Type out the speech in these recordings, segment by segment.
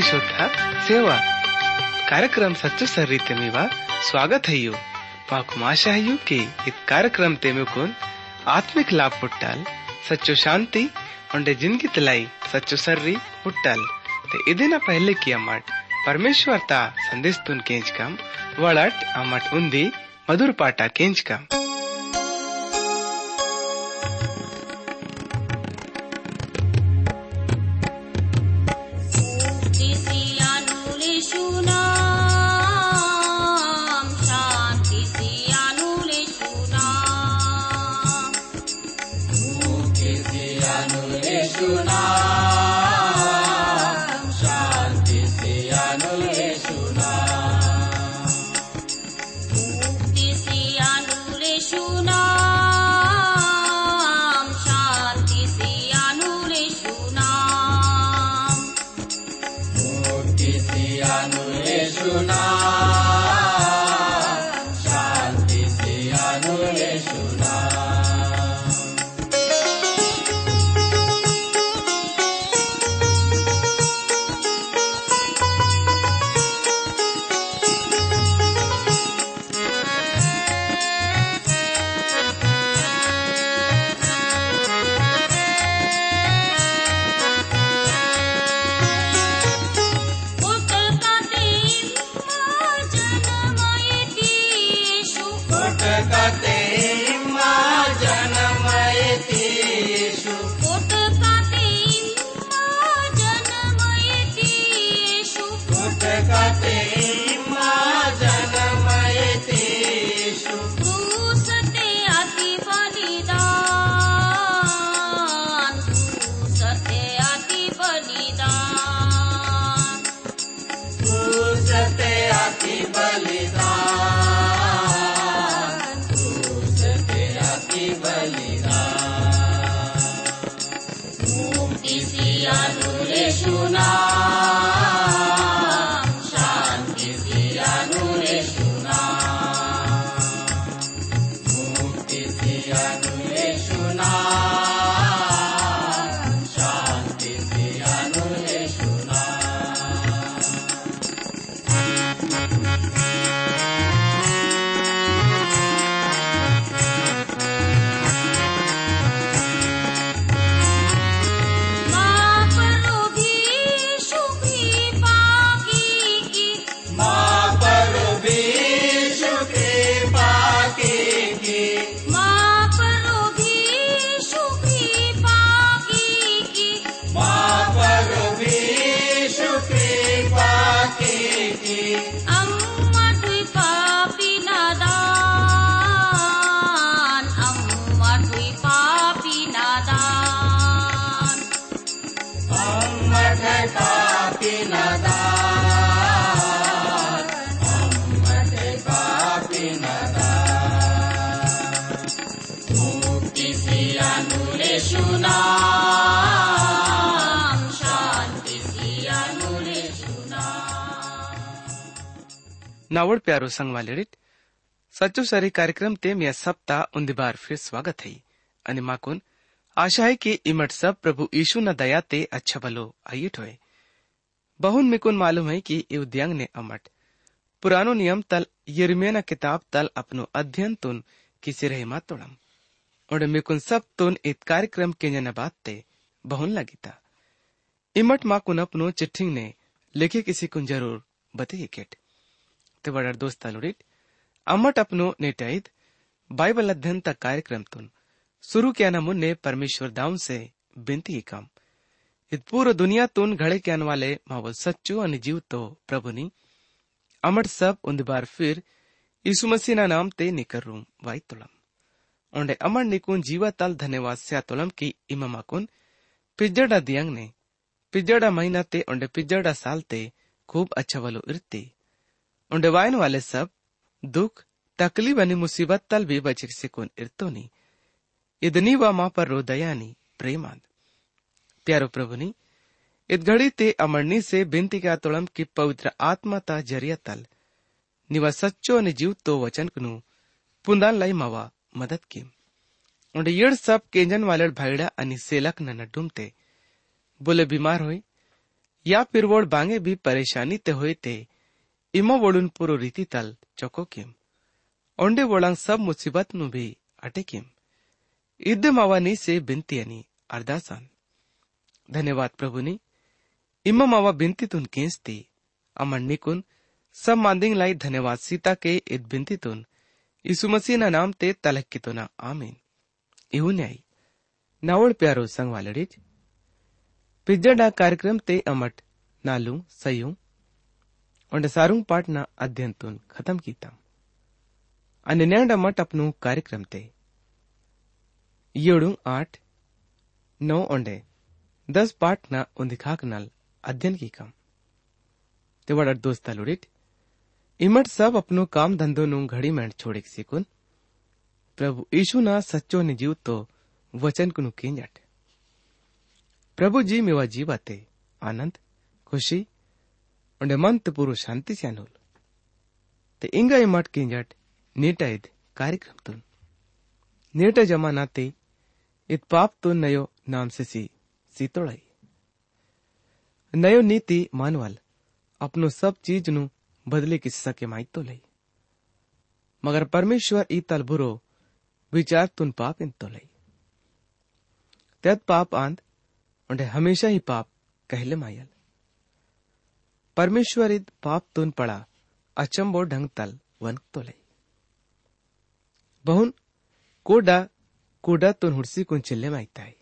ಪರಿಶುದ್ಧ ಸೇವಾ ಕಾರ್ಯಕ್ರಮ ಸಚ್ಚು ಸರ್ರೀತೆ ಮೇವ ಸ್ವಾಗತ ಹಯ್ಯೋ ಪಾಕು है हयो के इत कार्यक्रम तेमे कोन आत्मिक लाभ पुट्टल, सच्चो शांति उन्हें ज़िंदगी तलाई सच्चो सर्री पुट्टल। ते इदिना पहले किया अमट परमेश्वर ता संदेश तुन केंच कम वड़ट अमट उंदी मधुर पाटा केंच कम। नावड़ प्यारो संग वाले सच्चो सरी कार्यक्रम ते मैं सप्ताह उन्दी बार फिर स्वागत है। अनि माकुन आशा है कि इमट सब प्रभु यीशु न दया ते अच्छा भलो आइट होए। बहुन मिकुन मालूम है कि ये उद्यांग ने अमट पुरानो नियम तल यिर्मयाह न किताब तल अपनो अध्ययन तुन किसी रहे मा तोड़म। और मिकुन सब तुन इत कार्यक्रम के जन बात ते बहुन लगिता। इमट माकुन अपनो चिट्ठी ने लिखे किसी कुन ज़रूर बते केट ते अम्मट अपनो नेटाईद बाइबल अध्ययन तक कार्यक्रम तुन शुरू किया न मुन्ने परमेश्वर दाऊन से बिनती ही काम इत पूरो दुनिया तुन घड़े के आने वाले मावल सच्चो अनि जीव तो प्रभु नी अमट सब उन्द बार फिर यीशु मसीह ना नाम ते निकर रूम वाई तुलम ओंडे अमर निकुन जीवा तल धन्यवाद स्या तुलम की इमामा कुन पिज्जड़ा दियंग ने पिज्जड़ा महीना ते ओंडे पिज्जड़ा साल ते खूब अच्छा वालो इरती उंडवाइन वाले सब दुख, तकलीफ़ अनि मुसीबत तल भी बचक सिकुन इर्तोनी इदनी व माँ पर रोदयानी प्रेमांद प्यारो प्रभु नी इत घड़ी ते अमरनी से बिनती का तोड़म की पवित्र आत्मा ता ज़रिया तल। निवा सच्चो ने जीव तो वचन कनु, पुंदान लाई मावा मदद की उंडे यड़ सब केंजन वाले भाईड़ा अनि सेलक न न डूमते। बोले बीमार हुई, या फिर वोड़ बांगे भी परेशानी ते हुए ते इमो ઈમો વળુન પૂરો રીતિ તાલ ચોકો કેમ ઓંડે વળાંગ સબ મુસીબતનું ભી અટે કેમ ઈદ માવાની से बिनती अनी अरदासन। धन्यवाद प्रभु ने इमा मावा बिनती तुन केस ती अमन निकुन सब मांदिंग लाई धन्यवाद सीता के इत बिनती तुन। यीशु मसीह ना नाम ते तलक की तुना। आमीन। इहू न्याय। नावड़ प्यारो संग वालड़िज पिज्जा डा कार्यक्रम ते अमट नालू, सयू ఒంటసారుంగ్ పాట్న అధ్యంతున్ ఖతం కీతం అన్నేండ మట్ అప్ను कार्यक्रम ते। योड़ू आठ, नौ ओंडे दस पाठ ना उन्दिखाक नल अध्ययन की काम ते वड़ा दोस्त लुड़िट इमट सब अपनो काम धंधो नु घड़ी मेंड छोड़े सिकुन। प्रभु ईशु ना सच्चो ने जीव तो वचन कुनु केंजट प्रभु जी मेवा जीवाते आनंद, खुशी शांति से अनुल ते इंगा इमट केंजट नीटा इद कार्यक्रम तुन नीटा जमाना ते इत पाप तो नयो नाम से सी सीतोड़ाई नयो नीति मानवल अपनो सब चीज़ नु बदले की सके माई तो लई मगर परमेश्वर ई तल बुरो विचार तुन पाप इन तो लई तद पाप आंद उंडे हमेशा ही पाप कहले मायल परमेश्वरीत पाप तुन पडा, अचंबो ढंगतल वनक तोले। बहुन, कोडा कोडा तुन हुडसी कुन चिल्ले माहिताय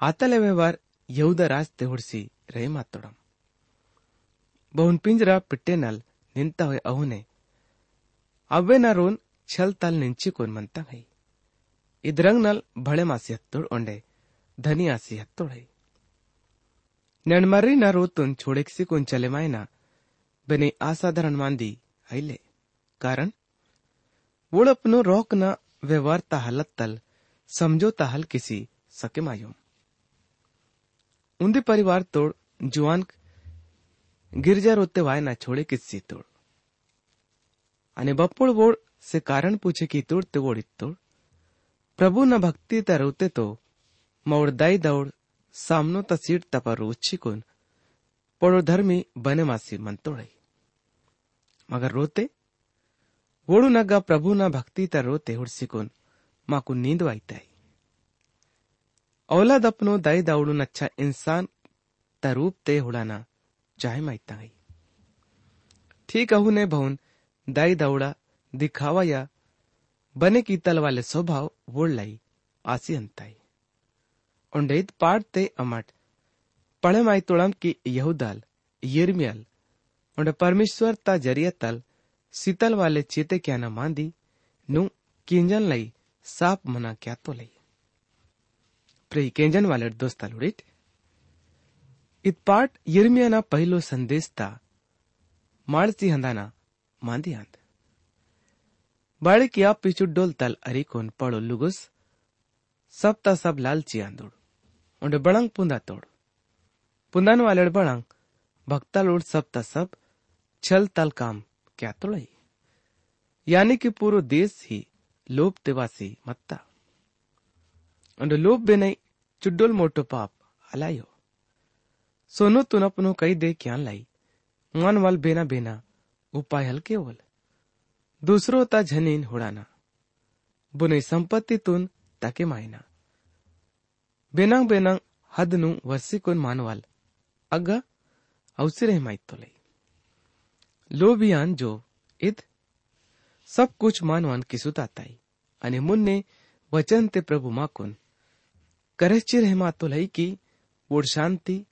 आतले व्यवहार यहूदा राज ते हुडसी रे मातोडम। बहुन पिंजरा पिट्टे नल निंता हुए अहुने, अव्वे ना रोन छल तल निंची कोन मनता है इदरंग नल भड़े मासी हत्तोड़ ओंडे, धनी आसी हत्तोड़ है। ನೆಣ್ಮರ್ರಿನ ರೋತುನ್ ಚೋಡೆಕ್ಸಿಕುನ್ ಚಲೆಮಾಯ್ನ ಬೆನೆ ಅಸಾಧಾರಣ ಮಾಂದಿ ಐಲೆ ಕಾರಣ ಒಳಪ್ನು ರೋಕ್ನ ವ್ಯವಹಾರ್ತ ಹಲತ್ತಲ್ समझौता हल किसी सके मायो उन्दे परिवार तोड़ जुआन गिरजा रोते वाय ना छोड़े किसी तोड़ अने बप्पोड़ बोड़ से कारण पूछे की तोड़ ते वोड़ी तोड़ प्रभु न भक्ति तरोते तो मौड़ दाई दौड़ सामनो ता सीट ता पर उच्छी कोन पड़ो बने मासी मन तोड़ई मगर रोते, वोड़ू नगा प्रभु ना भक्ति ता रोते हुड़सी कोन माकु नींद वाईताई औलाद अपनो दाई दाउडून अच्छा इंसान ता रूप ते हुड़ाना चाहे माईता गई ठीक अहू ने भवन, दाई दाउड़ा, दिखावा या बने की तल वाले स्वभाव वोड़ लाई, आसी अंताई। ondeid parte amat. Padam aitolam ki Yehudal, Yirmial, onde परमेश्वर ता ज़रिया तल शीतल वाले चेते क्या न मांदी नु किंजन लई साप मना क्या तो लई પ્રિય કેંજન વાલર દોસ્તા લુડીટ ઇત પાટ યર્મિયાના પહેલો સંદેશતા માળતી હંદાના માંદી આંત બાળકિયા પીછુ ડોલ તલ અરીકોન પડો લુગુસ સબતા સબ લાલચી આંદુડ बड़ंग पुंदा तोड़। पुंदान वाले बड़ंग, भक्ता लोड सब तब छल तल काम क्या तोड़ई यानी कि पूरो देश ही लोभ तेवासी मत्ता। अंड लोभ बेनई चुड्डोल मोटो पाप हलायो। सोनो तुन अपनो कई दे क्या लाई मन वाल बेना बेना उपाय हल्के ओल दूसरो ता झनीन हुड़ाना बुने संपत्ति तुन ताके मायना। बेनांग बेनांग हद नु वर्सी कोन मानवाल। अगा औसी रहे माइत तो लोबियान जो इत सब कुछ मानवान किसुत आताई। अने मुन्ने वचन ते प्रभु माकुन करेची रहे मातो लई की वोड शांति।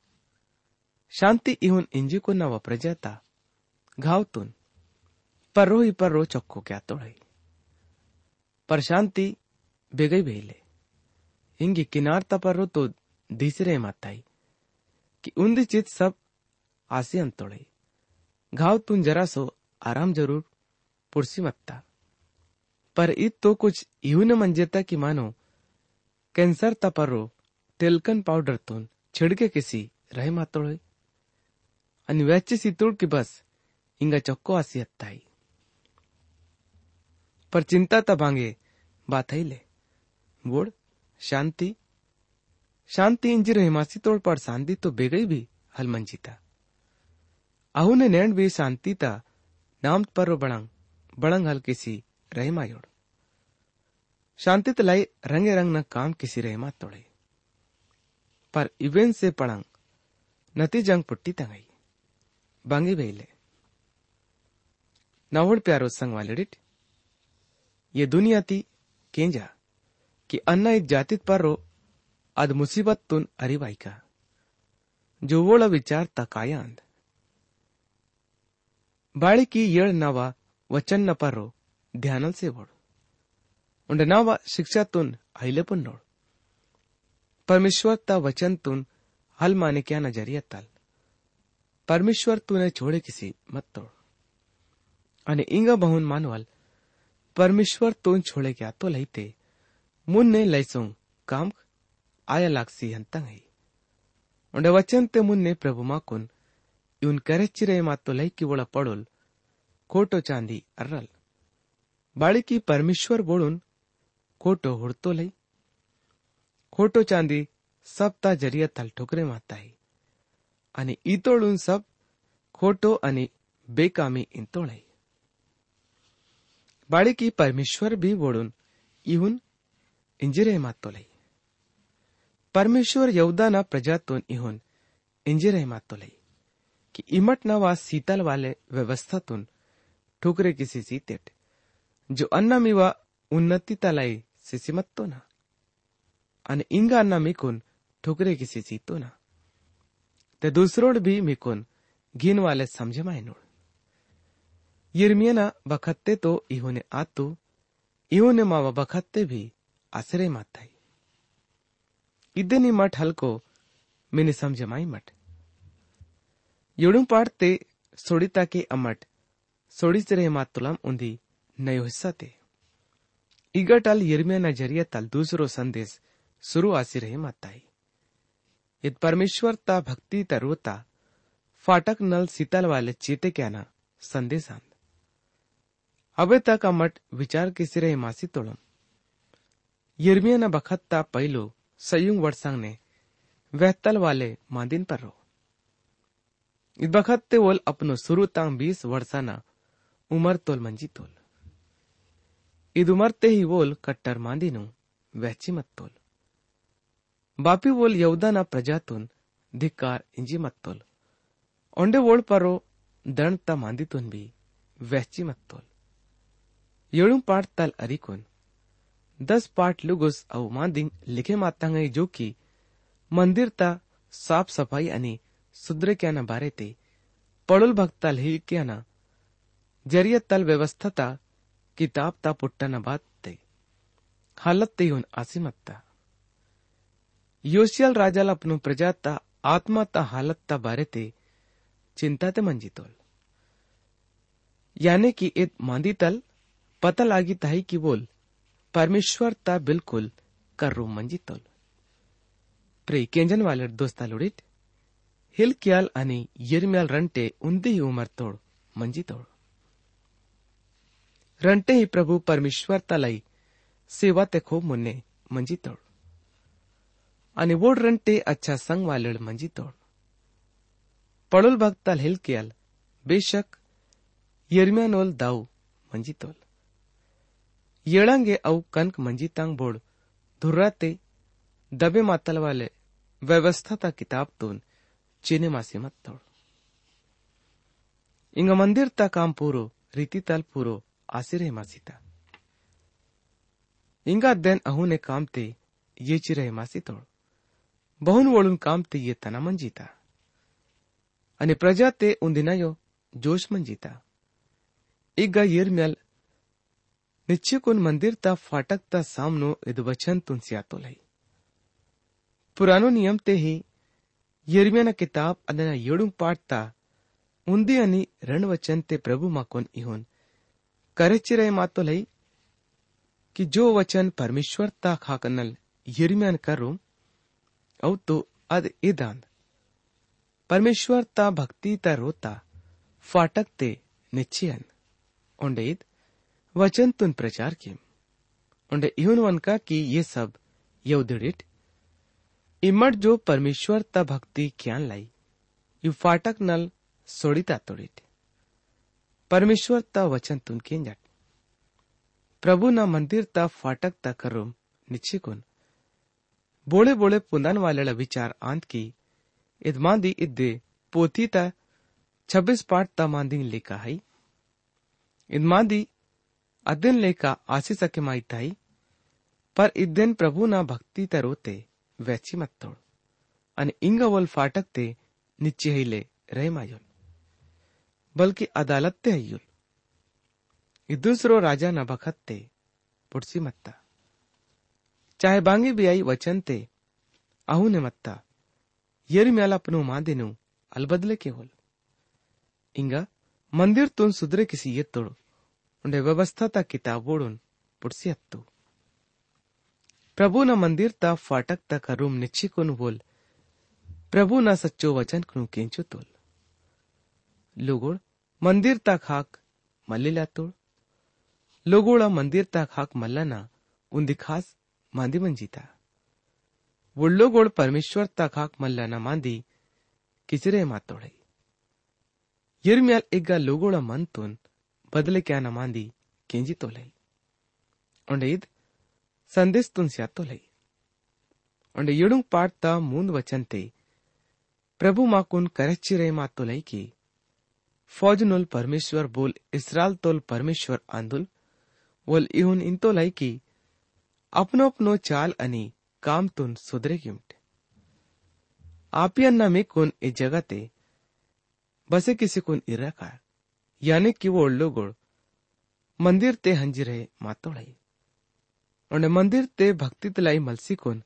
शांति इहुन इंजी को नवा प्रजाता घाव तुन। परो ही परो चक्को क्या तोड़ पर शांति बेगई भेले हिंगी किनार तपर्रो तो दीसरे माताई, कि उन्दी चित सब आसी अंतोड़ई घाव तुन जरा सो आराम ज़रूर, पुरसी मत्ता। पर इत तो कुछ इहुन मंजेता की मानो, कैंसर तपरो टेलकन पाउडर तोन छिड़के किसी रहे मातोड़े। व्याची सितुड़ की बस इंगा चक्को आसी अत्ताई। पर चिंता तबांगे बात ही ले वोड शांति। शांति इंजिर हिमासी तोड़ पर शांति तो बेगई भी हल मंजीता आहू ने नैंड भी शांति ता, नाम पर बड़ंग बड़ंग हल किसी रहमा योड़। शांति तलाई रंगे रंग न काम किसी रहमा तोड़े। पर इवेंट से पड़ंग, नती जंग पुट्टी तंगई। बांगी बेले। नवड़ प्यारो संग वालेडिट ये दुनिया ती केंजा। की अन्न मुसीबत तुन अरिवाई का जो जुवळ विचार तकायांद। बाड़ी की यड़ नवा वचन न पर रो पारो ध्यानल सेवड उंड नावा शिक्षातून आयले पण नोड। परमेश्वर ता वचन तुन हल माने क्या नज़रिया तल। परमेश्वर तूने छोड़े किसी मत तोड़। अने इंगा बहुन मानवल, परमेश्वर तुन छोड़े क्या तो લઈતે ಮುನ್ನೆ ಲೈಸೋಂಗ್ ಕಾಂಕ್ ಆಯಲಾಕ್ಸಿ ಹಂತಂಗೈ ಒಂಡೆ ವಚಂತೆ ಮುನ್ನೆ ಪ್ರಭು ಮಾಕುನ್ ಇವನ್ ಕರೆಚ್ಚಿರೆ ಮತ್ತು ಲೈಕಿ ಒಳ ಪಡೋಲ್ ಕೋಟೋ ಚಾಂದಿ ಅರ್ರಲ್ ಬಾಳಿಕಿ ಪರಮೇಶ್ವರ್ ಬೋಳುನ್ ಕೋಟೋ ಹುಡ್ತೋ ಲೈ ખોટો ચાંદી સબતા જરિયા તલ ઠોકરે માતાઈ અને ઈતોળું સબ ખોટો અને બેકામી ઇંતોળાઈ બાળકી પરમેશ્વર બી વોળુન ઇહુન इंजिरे मातोलाई परमेश्वर यहूदाना प्रजातून इहून इंजिरे मातोलाई कि इमट न वा शीतल वाले व्यवस्थातून ठोकरे किसी सीतेट, जो अन्ना मिवा उन्नति तलाई सिसिमत्तो ना। आणि इंगा अन्ना मिकून ठोकरे किसी सीतो ना। ते दुसरोड भी मिकून घिन वाले समझे मायनोड यिर्मियना बखत्ते तो इहोने आतू, इहोने मावा बखत्ते भी आसरे माताई इदनी मठ हलको मिनी समझे माई मठ ಎಳುಂಪಾಡ್ತೆ ಸೊಡಿತಾಕೆ ಅಮ್ಮಟ್ ಸೊಡಿಸಿರೆ ಮಾತುಲಂ ಉಂದಿ ನಯೋ हिस्सा ते इगटल यिर्मिया न जरिया तल दूसरो संदेश शुरू आसी रहे माताई इत परमेश्वर ता भक्ति तरुता फाटक नल सीतल वाले चेते क्या ना संदेश आंद अबे तक अमट विचार किसी रहे मासी तोड़म यिर्मिया न बखत्ता पहलो संयुग वर्षांग ने वहतल वाले मादिन पर रो। इत बखत वोल अपनो शुरू तांग बीस वर्षाना उमर तोल मंजी तोल। ईद उमर ते ही वोल कट्टर मांदीनु वहची मत तोल। बापी वोल यौदाना प्रजातून धिक्कार इंजी मत तोल। ओंडे वोल परो दणता मांदीतून भी वहची मत तोल। येळू पाठ तल अरिकुन दस पाठ लुगुस औ मांदिंग लिखे मातांगई जो की मंदिर ता साफ़ सफ़ाई आणि सुद्रेक्याना बारे ते पळुल भक्ताल हिलक्याना जरियत तल व्यवस्थता किताब ता पुट्टाना बात ते। हालत ते येऊन आसिमत्ता योशियल राजाला अपनो प्रजा ता, आत्मा ता हालत ता बारे ते चिंता ते मंजितोल यानी कि इत मांदी तल पता लागी ताही की बोल कर्रू मंजितोल प्रे केंजन वाले दोस्ता लुड़ित हिलक्याल आणि यिर्म्याल रणटे उंदी ही उमर तोड मंजी तोड। रणटे ही प्रभु परमेश्वर तलाई सेवा ते खूब मुन्ने मंजी तोड। आणि वोड रणटे अच्छा संग वालेड मंजी तोड। पड़ुल भक्ताल हिलक्याल बेशक यिर्म्यानोल दाऊ मंजी तोल। येळांगे औ कनक मंजी तांग बोड। धुर्राते दबे मातल वाले व्यवस्था ता किताब तोन, चीने मासी मत तोड़। इंग मंदिर ता काम पूरो, रीति तल पूरो, आसिरे मासीता इंगा देन अहुने काम ते ये चिरे मासी तोड़। बहुन वळून काम ते ये तना मंजीता आणि प्रजा ते उंदिनायो जोश मंजीता इग्गा નિશ્ચિકુન મંદિર તા ફાટક તા સામનો ઇદ વચન તુંસ્યાતો લઈ પુરાનો નિયમ તે હી યર્મિયાના કિતાબ અદના યોડું પાઠતા ઉંદી અને રણવચન તે પ્રભુમાં કોન ઇહોન કરેચિરય માતો લઈ कि जो वचन परमेश्वर ता खाकनल यिर्मियन करो औ तो अद इदान परमेश्वर ता भक्ति ता रोता फाटक ते निश्चयन ओंडेद वचन तुन प्रचार किम। ओंडे इहुन वन का कि ये सब यौदिडिट इमट जो परमेश्वर ता भक्ति क्यान लाई, यु फाटक नल सोड़ीता तोड़ीट। परमेश्वर ता वचन तुन केन जाट। प्रभु न मंदिर ता फाटक ता करूम निच्छिकुन। बोळे बोळे पुंदान वालेला विचार आंत की, इद मांदी इद्दे पोती ता छब्बीस पाठ ता मांदी लेका हई इद अदिन लेका आशीष के माइताई पर इदिन प्रभु ना भक्ति तरोते वैची मत तोड़ अन इंग फाटक ते निचे ही ले रहे मायोल। बल्कि अदालत ते है योल दूसरो राजा ना बखत ते पुरसी मत्ता। चाहे बांगी भी आई वचन ते, आहू ने मत्ता, येरी म्याला पनो माँ देनू अलबदले के होल। इंगा, मंदिर तुन सुधरे किसी ये तोड़। उंडे व्यवस्था ता किताब ओढ़ुन पुड़सी अत्तु प्रभु न मंदिर ता फाटक तक रूम निच्छी कुन बोल। प्रभु न सच्चो वचन कुनु केंचु तोल। लोगोड़, मंदिर तक हाक मल्लिला तोड़ लोगोड़ा, मंदिर तक हाक मल्लाना उन्दी खास मांदी मंजीता वुल्लोगोड़ परमेश्वर तक हाक मल्लाना मांदी, किचरे मातोड़े। यिरम्याल एक गा लोगोड़ा मन तुन ಬದಲಿಕ್ಯಾನ ಮಾಂದಿ ಕೆಂಜಿ तो ಒಂಡೆ ಇದ್ ಸಂದೇಶ್ ತುನ್ಸ್ಯಾ ತೋಲೈ. ಒಂಡೆ ಯಡುಂಗ್ ಪಾಡ್ತ ಮುಂದ್ ವಚನ್ತೆ ಪ್ರಭು ಮಾಕುನ್ ಕರೆಚ್ಚಿರೈ ಮಾ ತೋಲೈ ಕಿ. फौजनुल परमेश्वर बोल इसराल तोल परमेश्वर आंदुल वोल इहुन इंतो लाई की अपनो अपनो चाल अनि काम तुन सुधरे किमट आपियन में कुन इस जगते बसे किसी कुन इरा कार याने कि वो लोगोळ मंदिर ते हंजिरे मातोळाई और मंदिर ते भक्ति तलाई मलसी कोन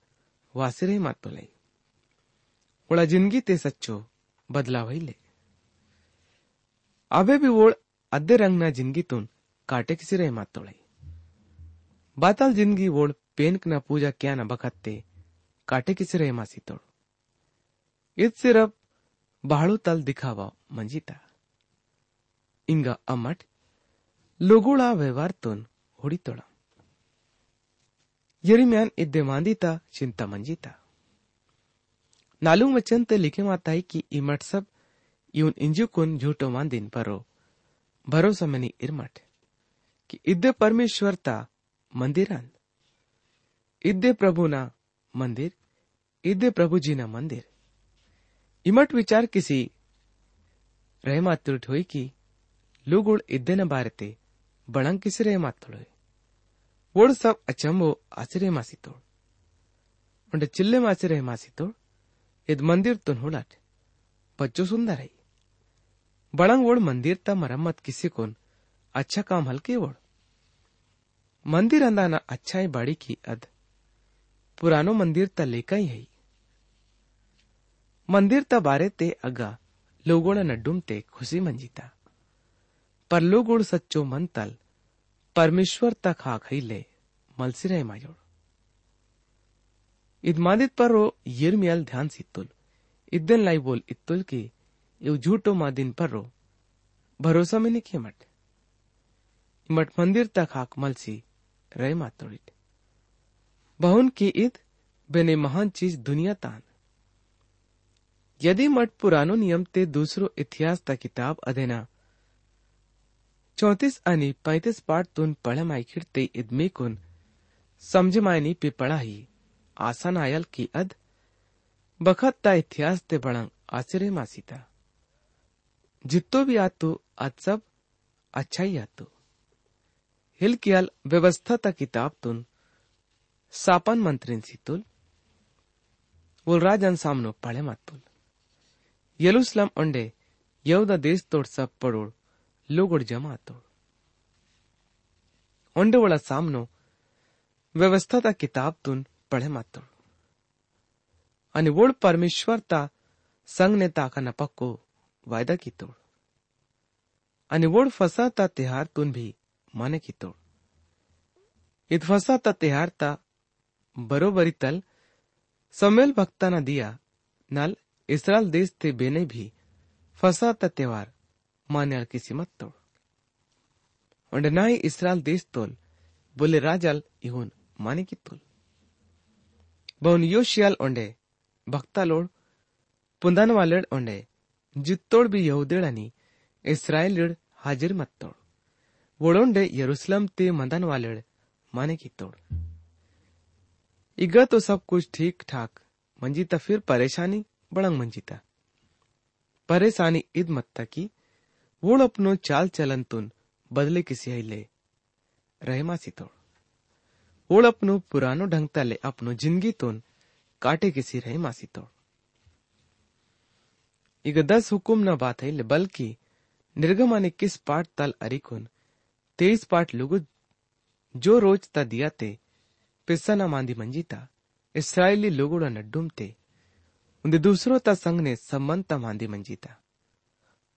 वासिरे मातोलाई। ओळा ज़िंदगी ते सच्चो बदलाव ले। अबे भी वोळ अद्दे रंगना जिंदगीतून काटे किसिरे मातोळाई बाताल ज़िंदगी वोळ पेनकना पूजा क्या न बखत्ते काटे किसिरे मासी तोड़। इत सिर्फ़ बाळू तल दिखावा मंजिता। इंगा अमट लोगोळा व्यवहारतून होडी तोड़ा। यरिम्यान इद्दे मांदीता, चिंता मंजिता। नालू वचन ते लिखे माता कि इमट सब यून इंजुकुन झूठो मांदिन परो, भरोसा मनी इरमट। कि इद्दे परमेश्वरता मंदिरान, इद्दे प्रभुना मंदिर, इद्दे प्रभुजीना मंदिर। इमट विचार किसी रहमातुट हुई कि ಲೂಗುಳ್ ಇದ್ದೇನ ಬಾರತೆ ಬಣಂ ಕಿಸಿರೆ ಮಾತೊಳೆ ಓಡ್ ಸಬ್ ಅಚಂಬೋ ಆಸಿರೆ ಮಾಸಿತೋಳ್ ಉಂಡೆ ಚಿಲ್ಲೆ ಮಾಸಿರೆ ಮಾಸಿತೋಳ್ ಇದ್ ಮಂದಿರ್ ತುನ್ ಹುಳಾಟ್ बच्चों सुंदर है बड़ंग ओड़ मंदिर ता मरम्मत किसी कोन अच्छा काम हल्के ओड़ मंदिर अंदाना अच्छा ही बाड़ी की अद पुरानो मंदिर ता लेका ही है मंदिर ता बारे ते अगा लोगोड़ नड्डुम ते खुशी मंजीता पर लोगोड़ सच्चो मन तल, परमेश्वर तक हा खैले मलसिरे मायोड़ इद मादित पर रो यिर्मियल ध्यान सित्तुल इद्दन लाई बोल इतुल की इव झूठो मादिन पर रो भरोसा में निखे मट। मट मंदिर तक हाक मलसी, रहे मातोड़िट बहुन की ईद बेने महान चीज़ दुनिया तान। यदि मठ पुरानो नियम ते दूसरो इतिहास ता किताब अदेना चौतीस आणि पैतीस पाठ तून पळमाई खिडते इदमेकून समझमायनी पे पड़ा ही आसान आयल की अद। बखत ता इतिहास ते बड़ंग आश्चर्य मासीता जित्तो भी आतो, आज सब अच्छा ही आतो। हिल कियाल व्यवस्था ता किताब तुन। सापन मंत्रीन सितुल राजन सामनो पड़े मातुल। यरूशलेम अंडे यहूदा देश तोड़ सब पड़ोड़ लोगोड़ जमा तोड़ ओंडे वाला सामनो, व्यवस्था ता किताब तुन पढ़े मातोड़ आणि वोड परमेश्वर ता संग ने ताका नपक्को वायदा की तोड़ आणि वोड फसा ता तिहार तुन भी माने की तोड़ इत फसा ता तिहार ता बरोबरी तल समेल भक्ताना दिया, नल इसराइल देश ते बेने भी फसा ता त्योहार मान्याल किसी मत तोड़ और नाई इसराइल देश तोल बोले राजाल इहुन माने की तोल बहुन योशियाल ओंडे ಭಕ್ತಲೋಡ್ ಪುಂದನವಾಲೆಡ್ ಒಂಡೆ ಜಿತ್ತೋಡ್ ಬಿ ಯಹೂದೇಳನಿ ಇಸ್ರಾಯೇಲಿಡ್ ಹಾಜಿರ್ ಮತ್ತೋಡ್ वोळोंडे यरूशलेम ते मदन वालेड़ माने की तोड़ इगा तो सब कुछ ठीक ठाक मंजीता फिर परेशानी बड़ंग मंजीता परेशानी इद मत्ता की वो अपनो चाल चलन तुन बदले किसी ले आईले રહેમાસી તોડ ઓળપનો પુરાનો ઢંગતા લે આપનો જિંદગી તોન કાટે કિસી રહેમાસી તોડ इग दस हुकुम ન बात है ले बल्कि निर्गम ने किस पाठ तल अरिकुन तेईस पाठ लुगु जो रोज ता दिया ते पिस्सा ना मांदी मंजीता इसराइली लोगोड़ा नड्डुम ते उन्दे दूसरों ता संग ने सम्मन ता मांदी मंजीता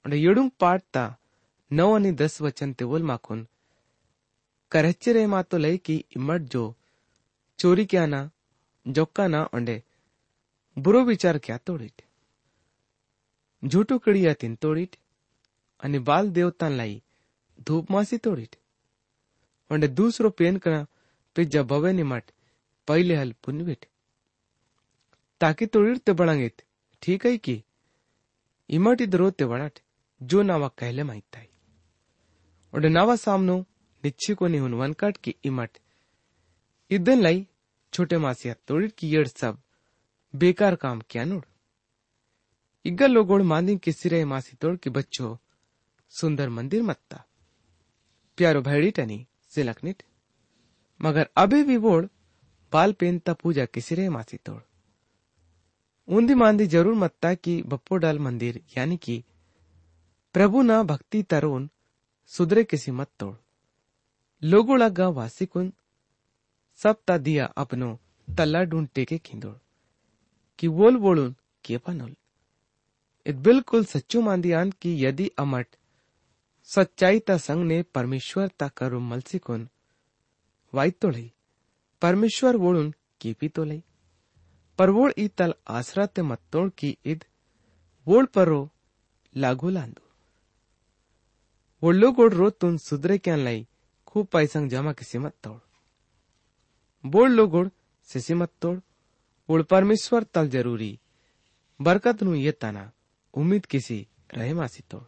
અને યડુંગ પાડતા નવ અને દસ વચન તેઓલ માખુન કરહચ્ચરે માતો લઈકી ઇમટ જો ચોરી ક્યાના જોક્કાના અંડે બુરો વિચાર ક્યાં તોડીટ જૂટું કડિયાતીન તોડીટ અને બાલ દેવતાન લાઈ ધૂપમાસી તોડીટ અને દૂસરો પેન કણા પિજ્જા ભવેની મટ પહેલે હલ પુનવેટ તાકી તોડીર તે બળાંગેત ઠીક હૈ કી ઇમટ ઇધરો તે બળાટ कहले माहिताई और नावा सामनो निच्छी को नहीं हुन वनकाट की इमट। इदन लाई छोटे मासिया तोड़िर की येड़ सब बेकार काम क्या नोड़ इग्गा लोगोड़ मांदी किसी रहे मासी तोड़ की बच्चों सुंदर मंदिर मत्ता। प्यारो भैडीटनी सिलकनिट मगर अभी भी वोड़ बाल पेनता पूजा किसिरे मासी तोड़। ऊंदी मांदी ज़रूर मत्ता की बप्पो डाल मंदिर, यानी कि प्रभु ना भक्ति तरुण, सुधरे किसी मत तोड़। लोगों लगा वासिकुन सब ता दिया अपनो तल्ला ढूंढ टेके खिंदोड़। कि वोल वोलुन के पनोल। इत बिल्कुल सच्चू मांदियान की यदि अमट, सच्चाई ता संग ने परमेश्वर ता करू मलसिकुन वाई तो लई, परमेश्वर वोळून केपी तो लई। पर वोळ ई तल आसरा ते मत्तोड़ की इद वोळ परो लागू लांदू। वोळ्लो गोड रोतून सुधरे क्यान लाई खूब पैसंग जमा किसी मत तोड़ बोल लो गोड सिसी मत तोड़ वोळ परमेश्वर तल जरूरी बरकत नु ये तना उम्मीद किसी रहे मासी तोड़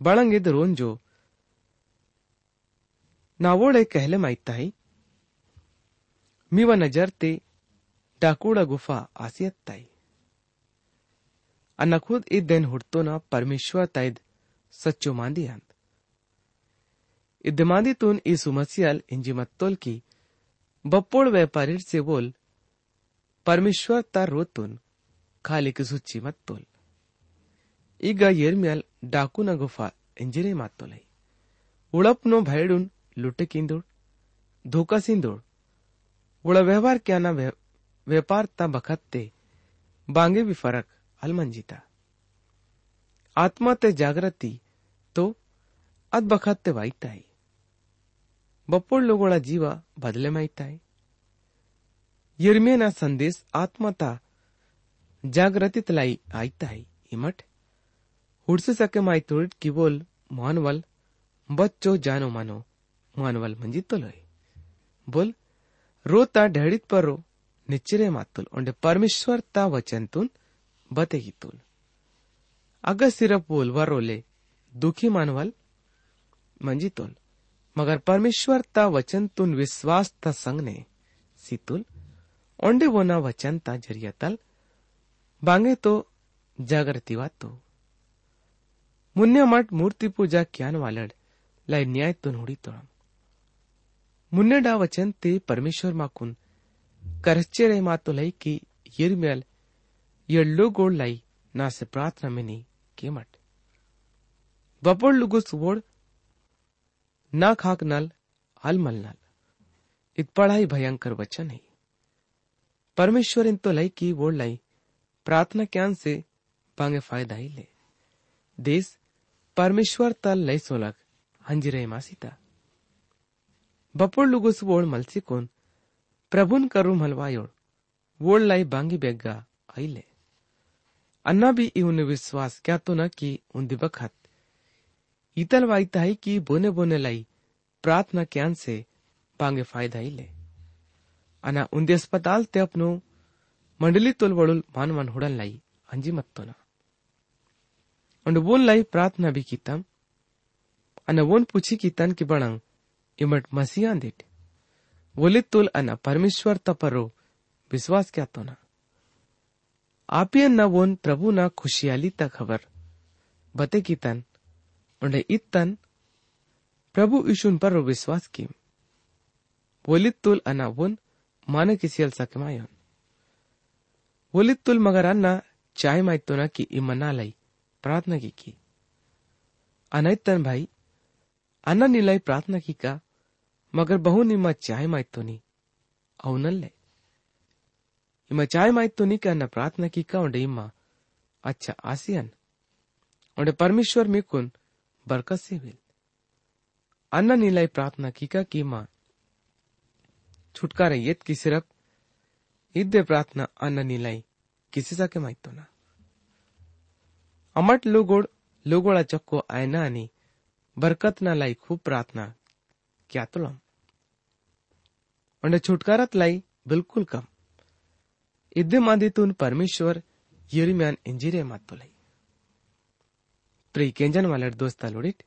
ಬಳಂಗಿದ ರೋಂಜೋ ನಾವೋಳೆ कहले माहिताई मीवा नजर ते डाकुड़ा गुफा आसियत ताई अन्न खुद इ दिन हुडतो ना परमेश्वर ताईद सच्चो मांदी अंत इद्दमांदी तून ई सुमसियल इंजी मत्तोल की बप्पोळ व्यापारीर से बोल परमेश्वर तार रोतून खाली की सुच्ची मत्तोल ಈಗ ಎರ್ಮ್ಯಾಲ್ ಡಾಕುನ ಗುಫಾ ಎಂಜಿರೆ ಮಾತ್ತೊಲೈ ಉಳಪ್ನೋ ಭೈಡುನ್ ಲುಟಕಿಂದೋಡ್ धोकासिंदोड उड़ा व्यवहार क्या ना व्यापार ता बखत्ते बांगे भी फरक अलमंजिता आत्मा ते जागृति तो अद बखत्ते वाईताई बप्पोळ लोगोळा जीव बदले माहिताय यर्मियना संदेश आत्मता जागृतीत लाई आईताई इमट ಹುಡ್ಸು ಸಕ್ಕೆ ಮಾಯಿ ತುಳಿಟ್ ಕಿವೋಲ್ ಮಾನವಲ್ बच्चो जानो मानो मानवल मंजी तोलोय बोल रोता ढेडीत परो निच्चिरे मातुल ओंडे परमेश्वर ता वचनतून बते तुल अग सिरप बोल वरोले दुखी मनवल मंजितुल मगर परमेश्वर ता वचन तुन विश्वास ता संगने सीतुल ओंडे वोना वचन ता ज़रिया तल। बांगे तो जागृति वातो मुन्या मठ मूर्ति पूजा ज्ञान वालड, लाई न्याय तुन हुडी तोड़म मुन्ने डा वचन ते परमेश्वर माकुन करच्चे रे मातो लाई की यिरमेल यल्लो गोल लाई ना से प्रार्थना में नहीं के मठ लुगुस वोड़, ना खाक नल अलमल नल। इत पढ़ाई भयंकर वचन है। परमेश्वर इन तो लई की वोड़ लाई, प्रार्थना क्यान से पांगे फ़ायदा ही ले। देश, परमेश्वर तल लय सोलक हंजिरे मासीता बपोड़ लुगुस वोड़ मलसिकोन प्रभुन करू मलवायोड़ वोड़ लाई बांगी बेग्गा आईले अन्ना भी इउन विश्वास, क्या तो न कि उन दिबखत इतल इतल वाई ताई की बोने बोने लाई, प्रार्थना ज्ञान से पांगे फ़ायदा ही ले। अना उन्दे अस्पताल ते अपनो मंडली तोल वड़ुल मान मान हुड़न लाई, अंजी मत तो ना अंड वोन लाई प्रार्थना भी कीतम, अना वोन पूछी कीतन की बड़ंग इमट मसीहा देट। बोले तोल अना परमेश्वर तपरो, विश्वास क्या तो ना आप ही वोन प्रभु ना खुशियाली तक खबर, बते कीतन म्हणजे इतन प्रभू ईशून पर विश्वास की। वोलित तुल अना वन मान किसियल सकमायन वोलित तुल मगर अन्ना चाय माय तो ना की इमना लाई प्रार्थना की की। अनैतन भाई, अन्ना निलाई प्रार्थना की का, मगर बहु निमा चाय माय तो नी औनल ले। इमा चाय माय तो नी का प्रार्थना की का उंडे इमा अच्छा आसियन। उंडे परमेश्वर मेकुन कुन बरकत से विल अन्न नीलाई प्रार्थना की का कीमा छुटकारा येत की सिर्फ़ इद्दे प्रार्थना अन्न नीलाई किसी सा के माहितो ना। अमट लोगोड लोगोळा चक्को आयना आणि बरकतना लाई खूप प्रार्थना। क्या तुलम म्हणजे छुटकारात लाई बिलकुल कम। इद्दे मादितून परमेश्वर, यिर्म्यान इंजिरे मातोलाई प्रिय केंजन वाले दोस्ता लोडिट।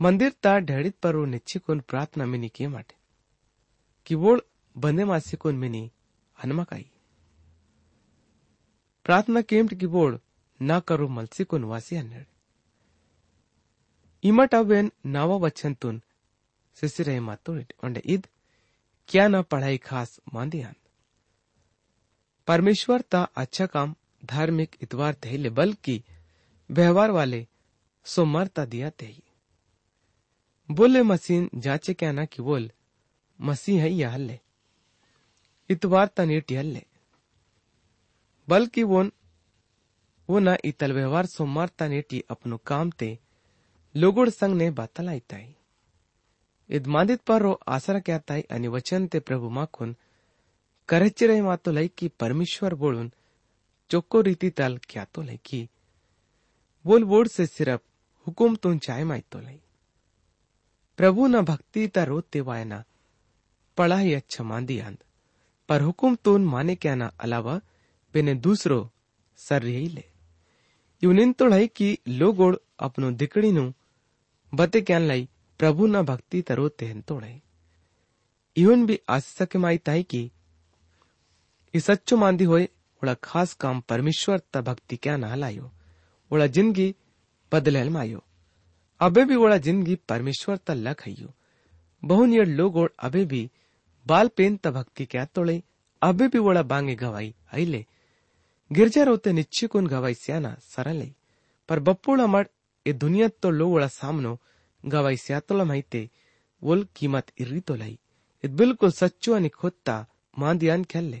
मंदिर ता ढेड़ित पर वो निच्छिकोन प्रार्थना मिनी के माटे। कि वो बंदे मासिकोन मिनी हनमकाई प्रार्थना केम्ट की बोड़ ना करो मलसिकोन वासी अन्नड। इमट अवेन नावा वचनतून सिसिरे मातोड़िट ओंडे इद, क्या ना पढ़ाई खास मांदियान परमेश्वर ता अच्छा काम धार्मिक इतवार थे बल्कि व्यवहार वाले सोमरता दिया ते बोले मसीन, जाचे क्या ना कि बोल, मसीह है या हल्ले। इतवार ता हल्ले। बल्कि वो वो ना इतल व्यवहार सोमवार ता नीटी अपनो काम ते लोगोड संग ने बातलाई ताई। इद मांदित पर रो आसरा क्या ताई आणि वचन ते प्रभु माखून करचिरे मातो लई की परमेश्वर बोलून चोक्को रीति तल क्या तो लई की बोल वोड से सिर्फ़ हुकुम तुम चाय सिरप तो तुंचाय प्रभु न भक्ति तरो तिवायना पढ़ा ही अच्छा मान दी आंद। पर हुकुम तून माने क्या ना अलावा, बिने दूसरो सर यही ले। यूनिन तो लाई कि लोगोड़ अपनो दिकड़ी नु, बते क्या लाई प्रभु न भक्ति तरो तेहन तोड़ाई। इवन भी आशक माई ताई कि, इस सच्चो मांदी होए उड़ा खास काम परमेश्वर त भक्ति क्या ना लायो। ओला ज़िंदगी बदलेल मायो। अबे भी ओला ज़िंदगी परमेश्वर त लख हइयो बहुन ये लोग ओड़ अबे भी बाल पेन त भक्ति क्या तोड़े। अबे भी ओला बांगे गवाई आइले गिरजा रोते निच्ची कुन गवाई स्याना सरले पर बप्पुड़ मड ए दुनिया तो लो ओला सामनो गवाई स्यातोला माहिते। वोल कीमत इर्री तो लाई। इद बिल्कुल सच्चो खोत्ता मांदियान खेलले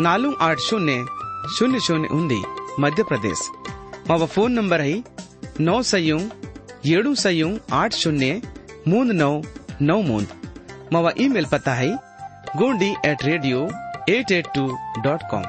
నాలుగు ఆట్ శూన్య శూన్య శూన్య ఉంది మధ్యప్రదేశ్ మావ ఫోన్ నంబర్ హై నౌ సయ్యం ఏడు సయ్యం ఆట్ శూన్య మూంద్ నౌ నౌ మూంద్ మావ ఈమెయిల్ పతా high Gondi at radio eight eight two dot com